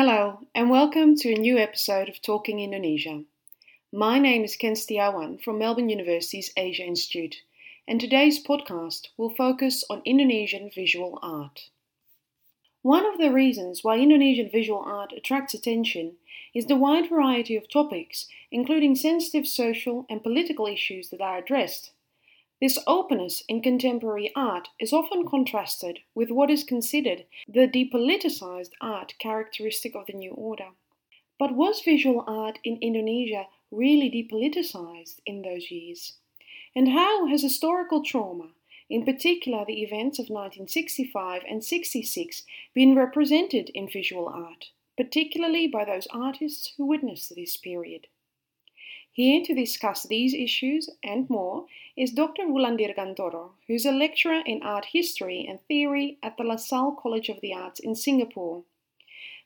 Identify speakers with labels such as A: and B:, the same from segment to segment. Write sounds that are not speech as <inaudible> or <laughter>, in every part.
A: Hello, and welcome to a new episode of Talking Indonesia. My name is Ken Setiawan from Melbourne University's Asia Institute, and today's podcast will focus on Indonesian visual art. One of the reasons why Indonesian visual art attracts attention is the wide variety of topics, including sensitive social and political issues that are addressed. This openness in contemporary art is often contrasted with what is considered the depoliticized art characteristic of the New Order. But was visual art in Indonesia really depoliticized in those years? And how has historical trauma, in particular the events of 1965 and 66, been represented in visual art, particularly by those artists who witnessed this period? Here to discuss these issues and more is Dr. Wulan Dirgantoro, who is a lecturer in art history and theory at the LaSalle College of the Arts in Singapore.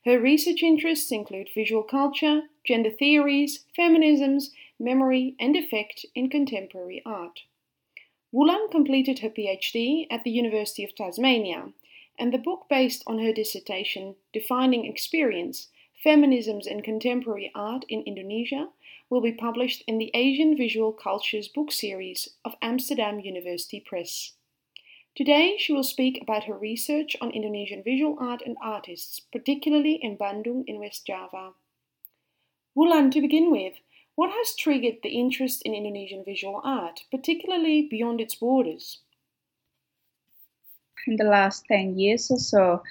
A: Her research interests include visual culture, gender theories, feminisms, memory, and affect in contemporary art. Wulan completed her PhD at the University of Tasmania, and the book based on her dissertation, Defining Experience Feminisms in Contemporary Art in Indonesia, will be published in the Asian Visual Cultures book series of Amsterdam University Press. Today, she will speak about her research on Indonesian visual art and artists, particularly in Bandung in West Java. Wulan, to begin with, what has triggered the interest in Indonesian visual art, particularly beyond its borders?
B: In the last 10 years or so,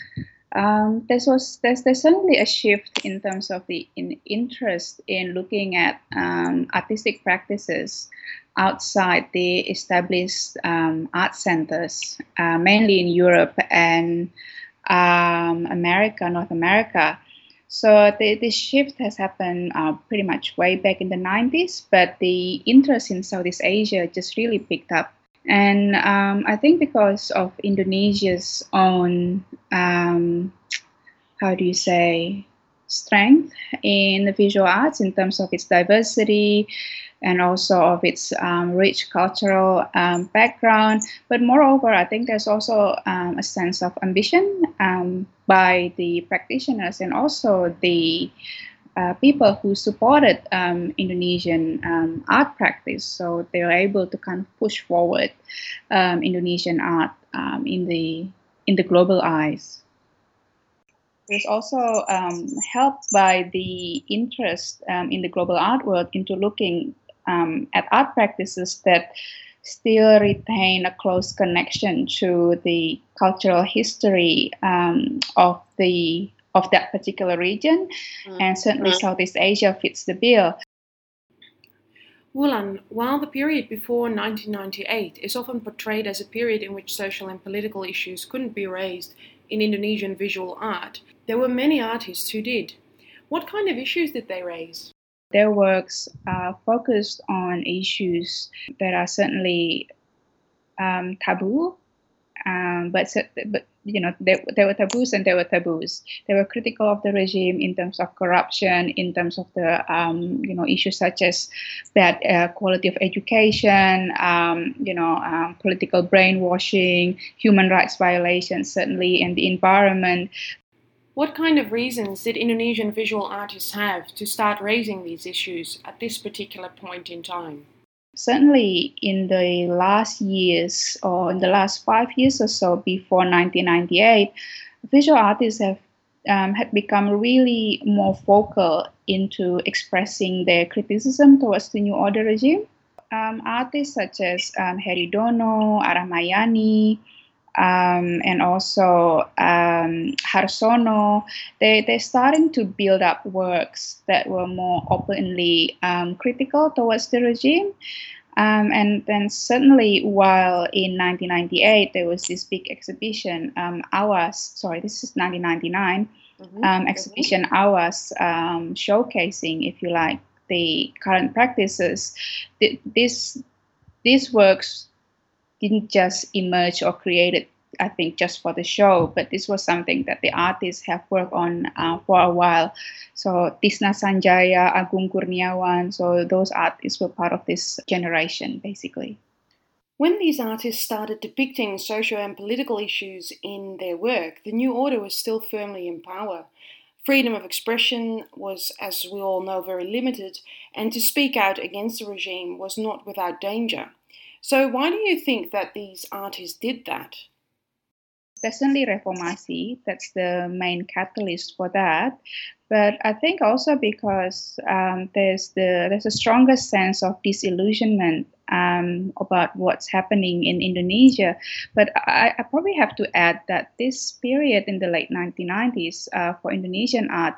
B: um, there was there's, there's certainly a shift in terms of the in interest in looking at um, artistic practices outside the established um, art centers, uh, mainly in Europe and um, America, North America. So the, the shift has happened uh, pretty much way back in the 90s, but the interest in Southeast Asia just really picked up and um, I think because of Indonesia's own, um, how do you say, strength in the visual arts in terms of its diversity and also of its um, rich cultural um, background. But moreover, I think there's also um, a sense of ambition um, by the practitioners and also the uh, people who supported um, Indonesian um, art practice. So they were able to kind of push forward um, Indonesian art um, in the in the global eyes. There's also um, helped by the interest um, in the global art world into looking at art practices that still retain a close connection to the cultural history of the of that particular region, mm. and certainly mm. Southeast Asia fits the bill.
A: Wulan, while the period before 1998 is often portrayed as a period in which social and political issues couldn't be raised in Indonesian visual art, there were many artists who did. What kind of issues did they raise?
B: Their works are focused on issues that are certainly um, taboo, um, but, but you know there, there were taboos and there were taboos they were critical of the regime in terms of corruption in terms of the um, you know issues such as bad uh, quality of education um, you know um, political brainwashing human rights violations certainly and the environment
A: what kind of reasons did Indonesian visual artists have to start raising these issues at this particular point in time?
B: Certainly, in the last years or in the last five years or so before 1998, visual artists have um, had become really more vocal into expressing their criticism towards the New Order regime. Um, artists such as um, Heri Dono, Arahmaiani, um, and also um, Harsono, they, they're starting to build up works that were more openly um, critical towards the regime. Um, and then certainly while in 1998 there was this big exhibition, um, Awas, sorry, this is 1999, mm-hmm. Um, exhibition mm-hmm. Awas showcasing, if you like, the current practices. Th- this, these works didn't just emerge or created I think just for the show, but this was something that the artists have worked on uh, for a while. So Tisna Sanjaya, Agung Kurniawan, so those artists were part of this generation basically.
A: When these artists started depicting social and political issues in their work, the New Order was still firmly in power. Freedom of expression was, as we all know, very limited, and to speak out against the regime was not without danger. So, why do you think that these artists did that?
B: Definitely reformasi. That's the main catalyst for that. But I think also because um, there's the there's a stronger sense of disillusionment um, about what's happening in Indonesia. But I, I, probably have to add that this period in the late 1990s uh, for Indonesian art,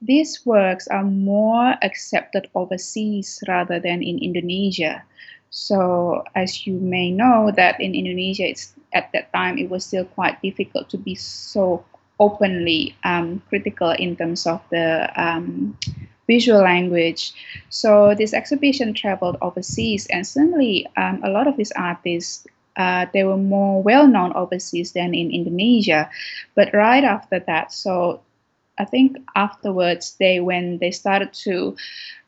B: these works are more accepted overseas rather than in Indonesia. So, as you may know, that in Indonesia, it's at that time it was still quite difficult to be so openly um, critical in terms of the um, visual language. So this exhibition traveled overseas, and certainly um, a lot of these artists. Uh, they were more well known overseas than in Indonesia, but right after that, so I think afterwards they when they started to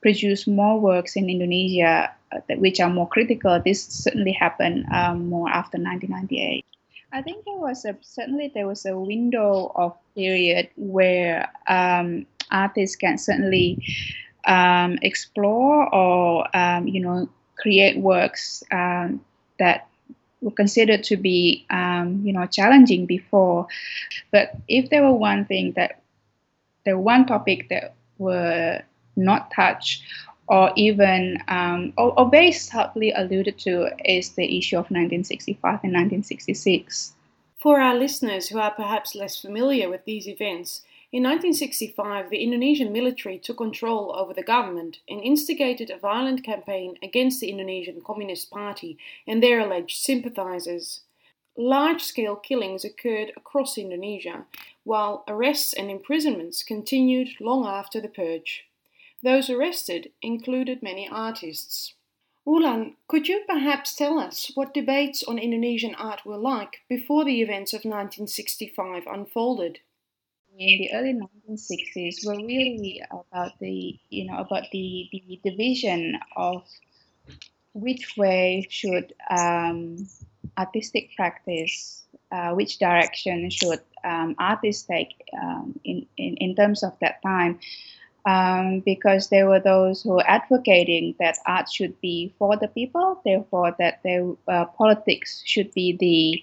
B: produce more works in Indonesia, uh, which are more critical. This certainly happened um, more after 1998. I think there was a certainly there was a window of period where um, artists can certainly um, explore or um, you know create works um, that were considered to be um, you know challenging before. But if there were one thing that the one topic that were not touched or even um, or, or very subtly alluded to is the issue of 1965 and 1966.
A: For our listeners who are perhaps less familiar with these events, in 1965 the Indonesian military took control over the government and instigated a violent campaign against the Indonesian Communist Party and their alleged sympathizers. Large scale killings occurred across Indonesia, while arrests and imprisonments continued long after the purge. Those arrested included many artists. Wulan, could you perhaps tell us what debates on Indonesian art were like before the events of 1965 unfolded?
B: In the early 1960s were really about the, you know, about the, the division of which way should um, artistic practice, uh, which direction should um, artists take um, in, in, in terms of that time um, because there were those who were advocating that art should be for the people, therefore that their uh, politics should be the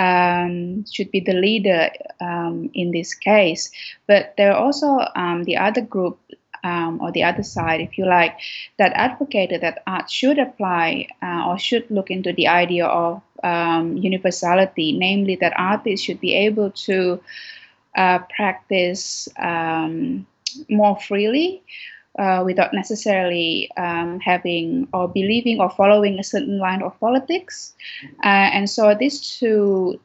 B: um, should be the leader um, in this case. But there are also um, the other group um, or the other side, if you like, that advocated that art should apply uh, or should look into the idea of um, universality, namely that artists should be able to uh, practice um, more freely uh, without necessarily um, having or believing or following a certain line of politics. Uh, and so this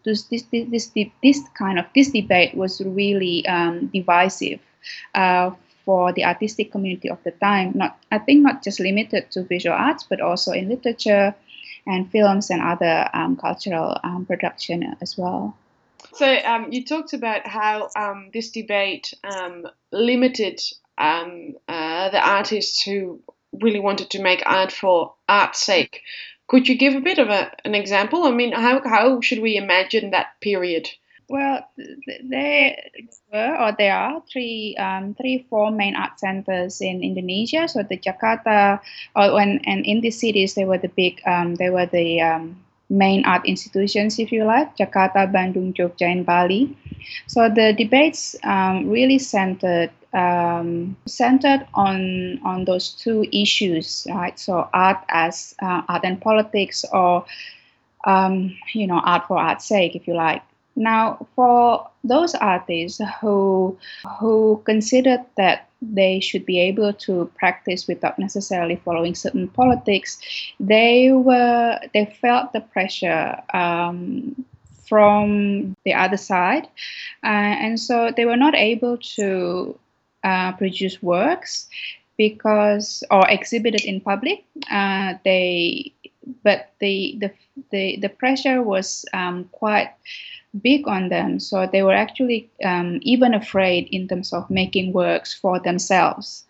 B: this, this, this, this kind of this debate was really um, divisive. Uh, for the artistic community of the time, not I think not just limited to visual arts, but also in literature and films and other um, cultural um, production as well.
A: So um, you talked about how um, this debate um, limited uh, the artists who really wanted to make art for art's sake. Could you give a bit of a, an example? I mean, how, how should we imagine that period?
B: Well, there were or there are three, um, three, four main art centers in Indonesia. So the Jakarta, or and, and in these cities, they were the big, um, they were the um, main art institutions, if you like, Jakarta, Bandung, Jogja, and Bali. So the debates um, really centered um, centered on on those two issues, right? So art as uh, art and politics, or um, you know, art for art's sake, if you like. Now, for those artists who who considered that they should be able to practice without necessarily following certain politics, they were they felt the pressure um, from the other side, uh, and so they were not able to uh, produce works because or exhibited in public. Uh, they but the the the, the pressure was um, quite big on them. So they were actually um, even afraid in terms of making works for themselves.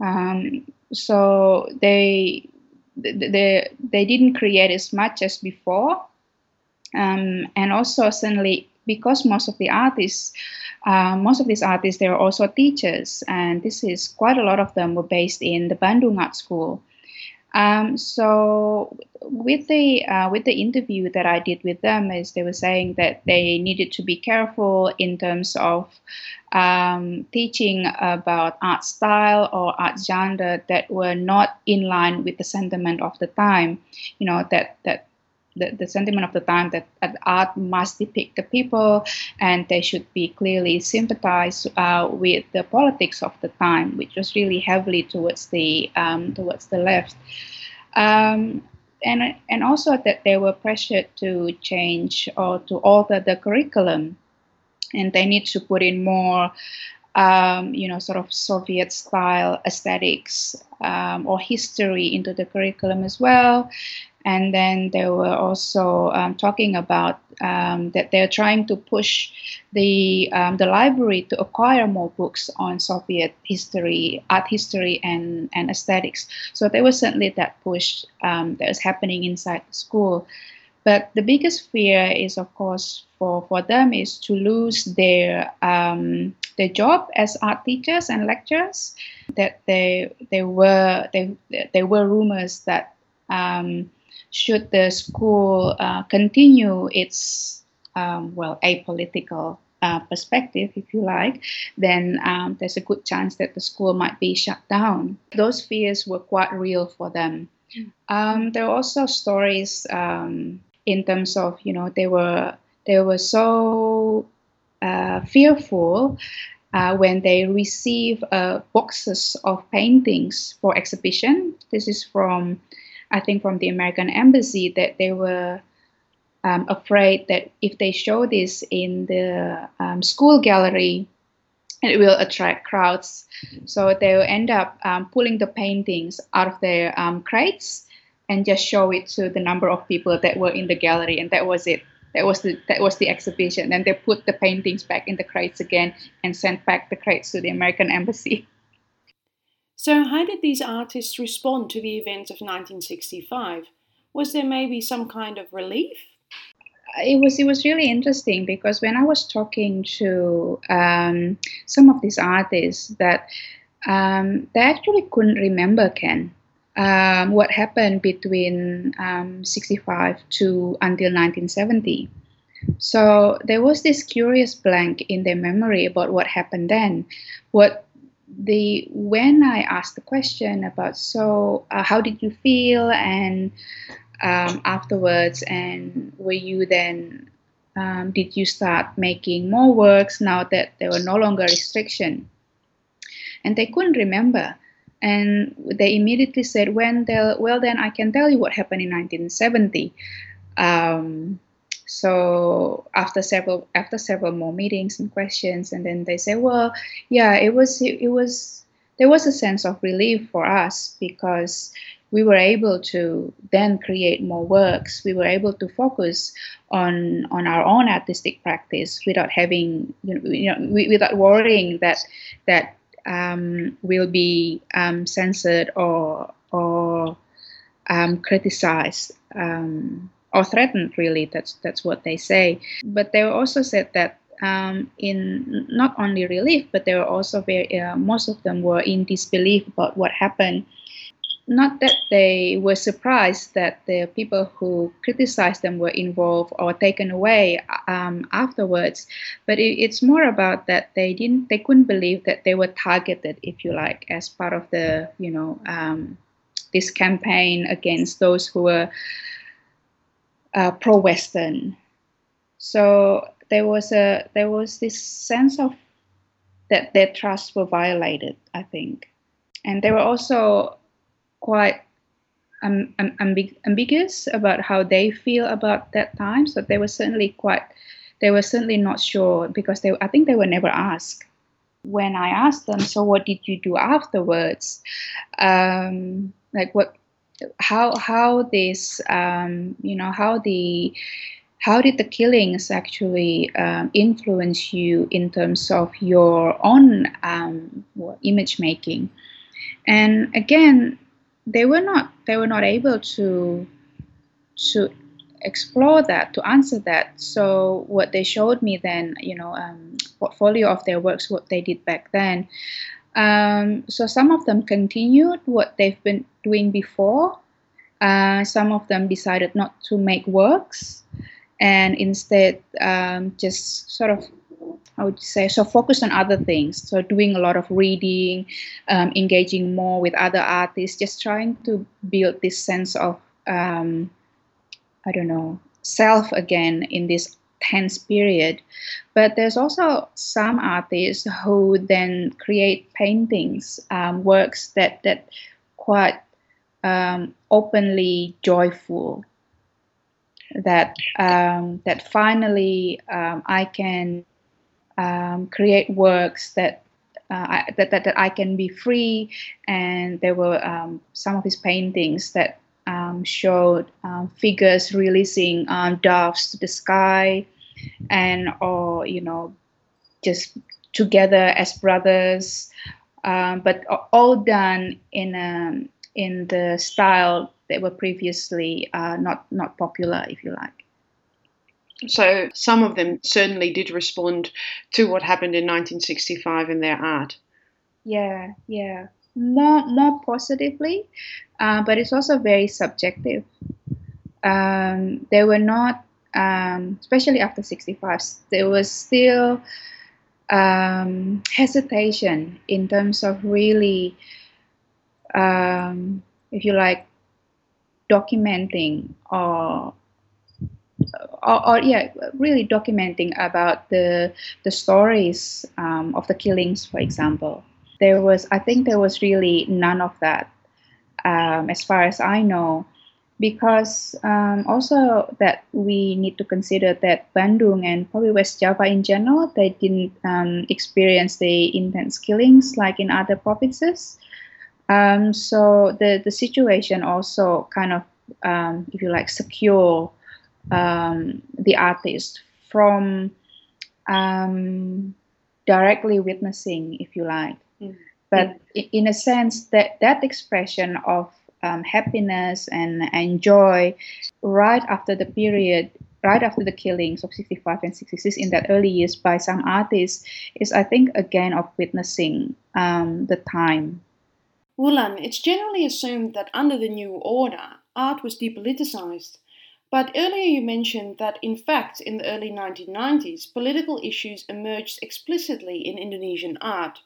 B: Um, so they, they they didn't create as much as before, um, and also certainly because most of the artists um, most of these artists they are also teachers, and this is quite a lot of them were based in the Bandung Art School. Um, so with the uh, with the interview that I did with them, is they were saying that they needed to be careful in terms of um, teaching about art style or art genre that were not in line with the sentiment of the time. You know that that the, the sentiment of the time that, that, art must depict the people and they should be clearly sympathize uh, with the politics of the time, which was really heavily towards the um, towards the left. Um, and, and also that they were pressured to change or to alter the curriculum and they need to put in more um, you know, sort of Soviet style aesthetics um, or history into the curriculum as well. And then they were also um, talking about um, that they're trying to push the um, the library to acquire more books on Soviet history, art history, and and aesthetics. So there was certainly that push um, that was happening inside the school. But the biggest fear is, of course, for, for them is to lose their um, their job as art teachers and lecturers. That they they were they there were rumors that um, should the school uh, continue its um, well apolitical uh, perspective, if you like, then um, there's a good chance that the school might be shut down. Those fears were quite real for them. Um, there are also stories um, in terms of you know they were they were so uh, fearful uh, when they receive uh, boxes of paintings for exhibition. This is from I think from the American embassy that they were um, afraid that if they show this in the um, school gallery, it will attract crowds. So they will end up um, pulling the paintings out of their um, crates and just show it to the number of people that were in the gallery, and that was it. That was the that was the exhibition. Then they put the paintings back in the crates again and sent back the crates to the American embassy. <laughs>
A: So, how did these artists respond to the events of 1965? Was there maybe some kind of relief?
B: It was it was really interesting because when I was talking to um, some of these artists, that um, they actually couldn't remember Ken um, what happened between um, 65 to until 1970. So there was this curious blank in their memory about what happened then. What the when I asked the question about so uh, how did you feel? And um, afterwards and were you then um, did you start making more works now that there were no longer restriction? And they couldn't remember. And they immediately said when well then I can tell you what happened in 1970 um, so after several after several more meetings and questions and then they say well yeah it was it, it was there was a sense of relief for us because we were able to then create more works. We were able to focus on on our own artistic practice without having you know, you know without worrying that that um, will be um, censored or or um, criticized um, or threatened really that's that's what they say. But they also said that um, in not only relief but they were also very uh, most of them were in disbelief about what happened. Not that they were surprised that the people who criticized them were involved or taken away um, afterwards but it, it's more about that they didn't they couldn't believe that they were targeted if you like as part of the you know um, this campaign against those who were uh, pro-Western. So there was a there was this sense of that their trusts were violated. I think, and they were also quite um, um, ambig- ambiguous about how they feel about that time. So they were certainly quite they were certainly not sure because they I think they were never asked. When I asked them, so what did you do afterwards? Um, like what how how this um, you know how the how did the killings actually um, influence you in terms of your own um, image making and again they were not they were not able to to explore that, to answer that. So what they showed me then, you know, um, portfolio of their works, what they did back then. Um, so some of them continued what they've been doing before. Uh, some of them decided not to make works and instead um, just sort of I would say so focused on other things. So doing a lot of reading, um, engaging more with other artists, just trying to build this sense of um, I don't know self again in this tense period. But there's also some artists who then create paintings, um, works that that quite um, openly joyful. That um, that finally um, I can um, create works that, uh, I, that, that that I can be free. And there were um, some of his paintings that um, showed um, figures releasing um, doves to the sky, and or you know, just together as brothers, um, but all done in a, in the style that were previously uh, not not popular, if you like.
A: So some of them certainly did respond to what happened in 1965 in their art.
B: Yeah, yeah, more more positively, uh, but it's also very subjective. Um, they were not, um, especially after 65, there was still um, hesitation in terms of really, um, if you like, documenting or or, or, yeah, really documenting about the the stories um, of the killings, for example. There was, I think, there was really none of that, um, as far as I know, because um, also that we need to consider that Bandung and probably West Java in general, they didn't um, experience the intense killings like in other provinces. Um, so the the situation also kind of, um, if you like, secure um, the artist from directly witnessing, if you like. Mm. But mm. in a sense, that that expression of um, happiness and, and joy right after the period, right after the killings of 65 and 66 in that early years by some artists is, I think, again of witnessing um, the time.
A: Wulan, it's generally assumed that under the new order, art was depoliticized. But earlier you mentioned that, in fact, in the early 1990s, political issues emerged explicitly in Indonesian art.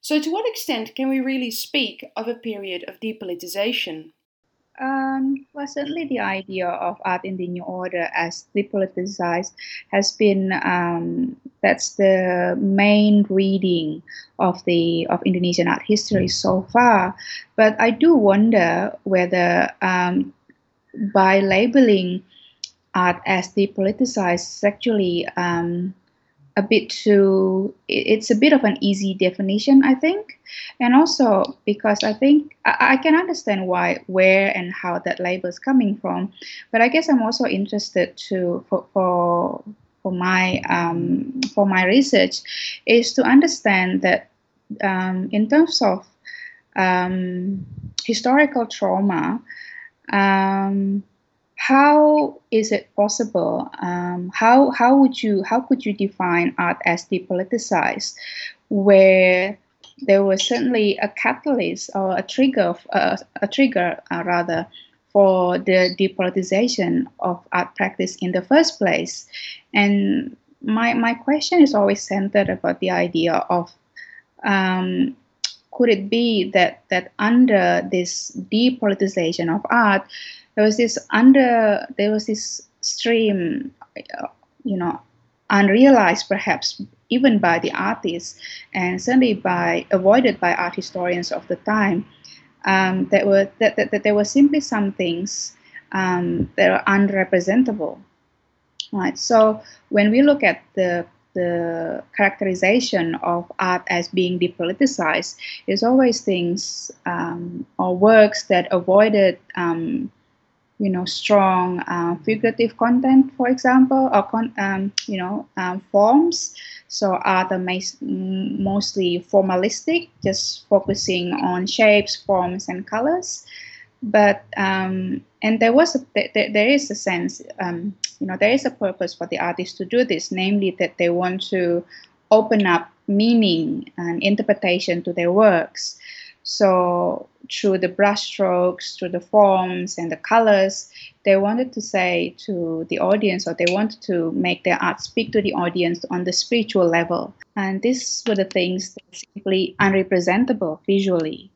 A: So, to what extent can we really speak of a period of depoliticization?
B: Um, well, certainly the idea of art in the new order as depoliticized has been um, that's the main reading of the of Indonesian art history so far. But I do wonder whether um, by labeling art as depoliticized actually um, a bit too it's a bit of an easy definition i think. And also because i think I, I, can understand why where and how that label is coming from. But i guess i'm also interested to for for, for my um, for my research is to understand that um, in terms of um, historical trauma um, how is it possible? Um, how how would you how could you define art as depoliticized, where there was certainly a catalyst or a trigger uh, a trigger uh, rather for the depoliticization of art practice in the first place, and my my question is always centered about the idea of um, could it be that that under this depoliticization of art, there was this under there was this stream, you know, unrealized perhaps even by the artists and certainly by avoided by art historians of the time. Um, that were that, that, that there were simply some things um, that are unrepresentable. Right. So when we look at the the characterization of art as being depoliticized is always things um, or works that avoided um, you know strong uh, figurative content for example or con- um, you know um, forms. So are mostly formalistic just focusing on shapes forms and colors. But um, and there was a, there, there is a sense um, you know there is a purpose for the artists to do this namely that they want to open up meaning and interpretation to their works so through the brushstrokes through the forms and the colors they wanted to say to the audience or they wanted to make their art speak to the audience on the spiritual level and these were the things that simply unrepresentable visually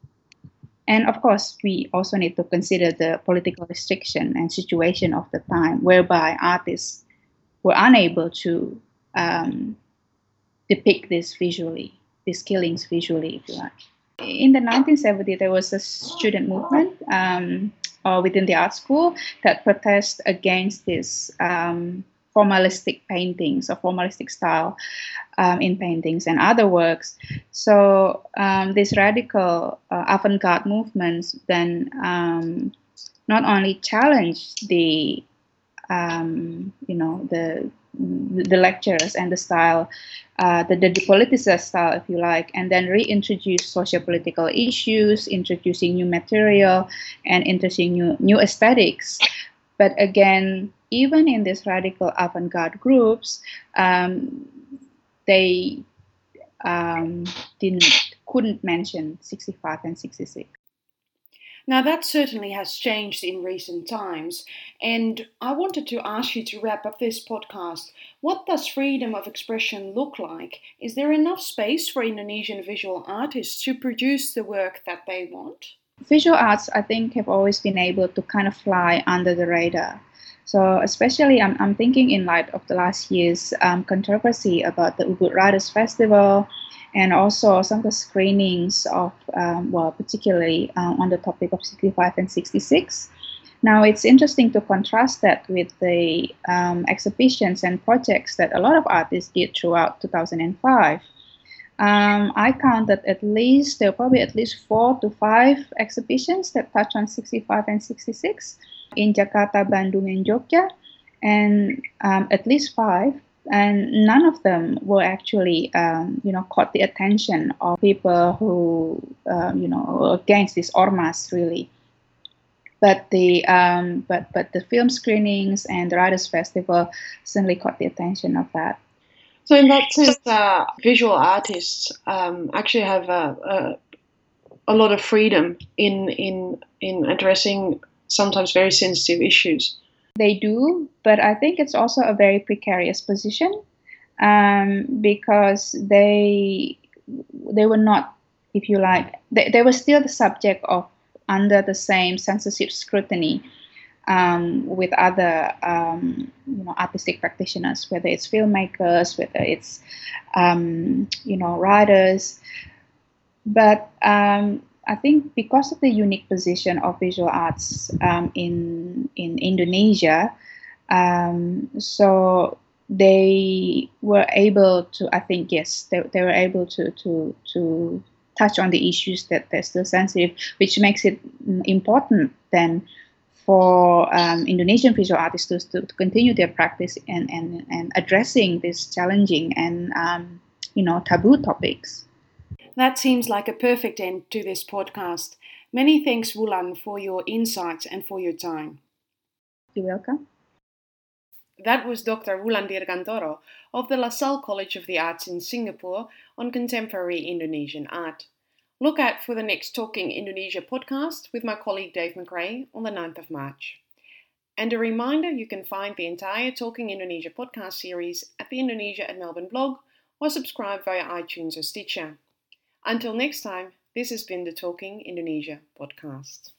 B: and of course, we also need to consider the political restriction and situation of the time, whereby artists were unable to um, depict this visually, these killings visually, if you like. In the 1970s, there was a student movement um, within the art school that protest against this um, formalistic paintings or formalistic style um, in paintings and other works. So um, these radical uh, avant-garde movements then um, not only challenge the um, you know the the lecturers and the style, uh, the, the politicized style, if you like, and then reintroduce social political issues, introducing new material, and introducing new new aesthetics. But again, even in these radical avant-garde groups, um, they um, didn't couldn't mention 65 and 66.
A: Now, that certainly has changed in recent times, and I wanted to ask you to wrap up this podcast. What does freedom of expression look like? Is there enough space for Indonesian visual artists to produce the work that they want?
B: Visual arts, I think, have always been able to kind of fly under the radar. So especially, I'm, I'm thinking in light of the last year's um, controversy about the Ubud Writers Festival, and also some of the screenings of, um, well, particularly uh, on the topic of 65 and 66. Now, it's interesting to contrast that with the um, exhibitions and projects that a lot of artists did throughout 2005. Um, I counted at least, there were probably at least four to five exhibitions that touch on 65 and 66 in Jakarta, Bandung, and Jogja, and um, at least five. And none of them were actually, um, you know, caught the attention of people who, um, you know, against this ormas really. But the um, but but the film screenings and the Writers Festival certainly caught the attention of that.
A: So in that sense, uh, visual artists um, actually have a, a, a, lot of freedom in in in addressing sometimes very sensitive issues.
B: They do, but I think it's also a very precarious position um, because they they were not, if you like, they, they were still the subject of under the same censorship scrutiny um, with other um, you know artistic practitioners, whether it's filmmakers, whether it's um, you know writers. But um, I think because of the unique position of visual arts um, in in Indonesia, um, so they were able to. I think yes, they, they were able to to to touch on the issues that they're still sensitive, which makes it important then for um, Indonesian visual artists to, to, to, continue their practice and, and, and addressing these challenging and um, you know taboo topics.
A: That seems like a perfect end to this podcast. Many thanks, Wulan, for your insights and for your time.
B: You're welcome.
A: That was Dr. Wulan Dirgantoro of the LaSalle College of the Arts in Singapore on contemporary Indonesian art. Look out for the next Talking Indonesia podcast with my colleague Dave McRae on the 9th of March. And a reminder you can find the entire Talking Indonesia podcast series at the Indonesia at Melbourne blog or subscribe via iTunes or Stitcher. Until next time, this has been the Talking Indonesia podcast.